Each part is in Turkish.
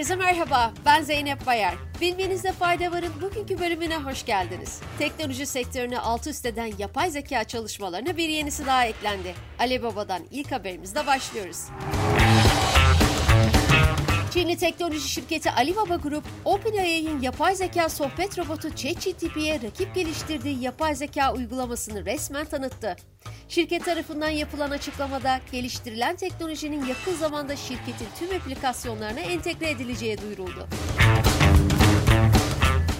Herkese merhaba, ben Zeynep Bayar. Bilmenizde fayda varın bugünkü bölümüne hoş geldiniz. Teknoloji sektörünü alt üst eden yapay zeka çalışmalarına bir yenisi daha eklendi. Alibaba'dan ilk haberimizle başlıyoruz. Çinli teknoloji şirketi Alibaba Group, OpenAI'nin yapay zeka sohbet robotu ChatGPT'ye rakip geliştirdiği yapay zeka uygulamasını resmen tanıttı. Şirket tarafından yapılan açıklamada geliştirilen teknolojinin yakın zamanda şirketin tüm aplikasyonlarına entegre edileceği duyuruldu.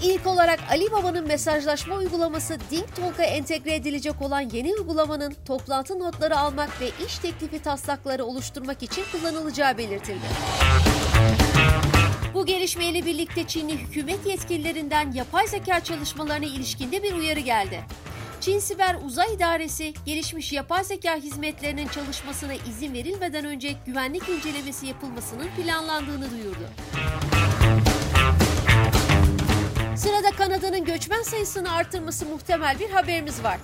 İlk olarak Alibaba'nın mesajlaşma uygulaması DingTalk'a entegre edilecek olan yeni uygulamanın toplantı notları almak ve iş teklifi taslakları oluşturmak için kullanılacağı belirtildi. Bu gelişmeyle birlikte Çinli hükümet yetkililerinden yapay zeka çalışmalarına ilişkinde bir uyarı geldi. Çin Siber Uzay İdaresi, gelişmiş yapay zeka hizmetlerinin çalışmasına izin verilmeden önce güvenlik incelemesi yapılmasının planlandığını duyurdu. Sırada Kanada'nın göçmen sayısını artırması muhtemel bir haberimiz var.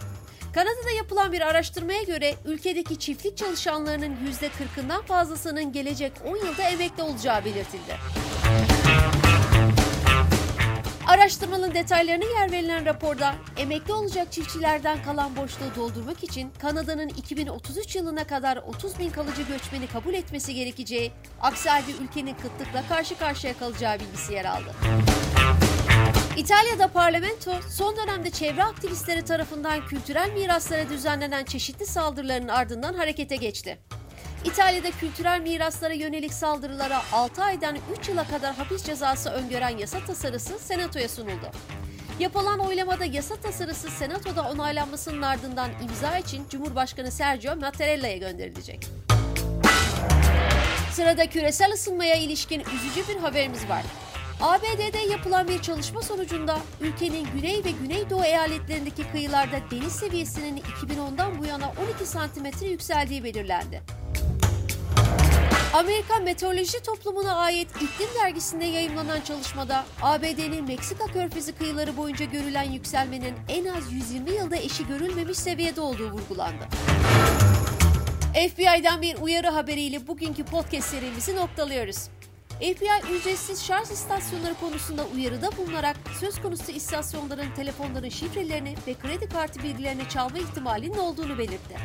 Kanada'da yapılan bir araştırmaya göre ülkedeki çiftlik çalışanlarının %40'ından fazlasının gelecek 10 yılda emekli olacağı belirtildi. Araştırmanın detaylarına yer verilen raporda emekli olacak çiftçilerden kalan boşluğu doldurmak için Kanada'nın 2033 yılına kadar 30 bin kalıcı göçmeni kabul etmesi gerekeceği, aksi halde ülkenin kıtlıkla karşı karşıya kalacağı bilgisi yer aldı. İtalya'da parlamento son dönemde çevre aktivistleri tarafından kültürel miraslara düzenlenen çeşitli saldırıların ardından harekete geçti. İtalya'da kültürel miraslara yönelik saldırılara 6 aydan 3 yıla kadar hapis cezası öngören yasa tasarısı senatoya sunuldu. Yapılan oylamada yasa tasarısı senatoda onaylanmasının ardından imza için Cumhurbaşkanı Sergio Mattarella'ya gönderilecek. Sırada küresel ısınmaya ilişkin üzücü bir haberimiz var. ABD'de yapılan bir çalışma sonucunda ülkenin güney ve güneydoğu eyaletlerindeki kıyılarda deniz seviyesinin 2010'dan bu yana 12 santimetre yükseldiği belirlendi. Amerikan Meteoroloji Toplumu'na ait İklim Dergisi'nde yayımlanan çalışmada ABD'nin Meksika körfezi kıyıları boyunca görülen yükselmenin en az 120 yılda eşi görülmemiş seviyede olduğu vurgulandı. FBI'dan bir uyarı haberiyle bugünkü podcast serimizi noktalıyoruz. FBI ücretsiz şarj istasyonları konusunda uyarıda bulunarak söz konusu istasyonların telefonların şifrelerini ve kredi kartı bilgilerini çalma ihtimalinin olduğunu belirtti.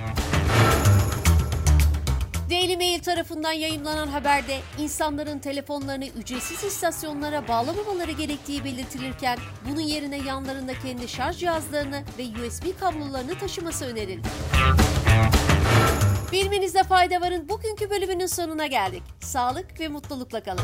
Daily Mail tarafından yayımlanan haberde insanların telefonlarını ücretsiz istasyonlara bağlamamaları gerektiği belirtilirken bunun yerine yanlarında kendi şarj cihazlarını ve USB kablolarını taşıması önerildi. Bilmenizde fayda varın bugünkü bölümünün sonuna geldik. Sağlık ve mutlulukla kalın.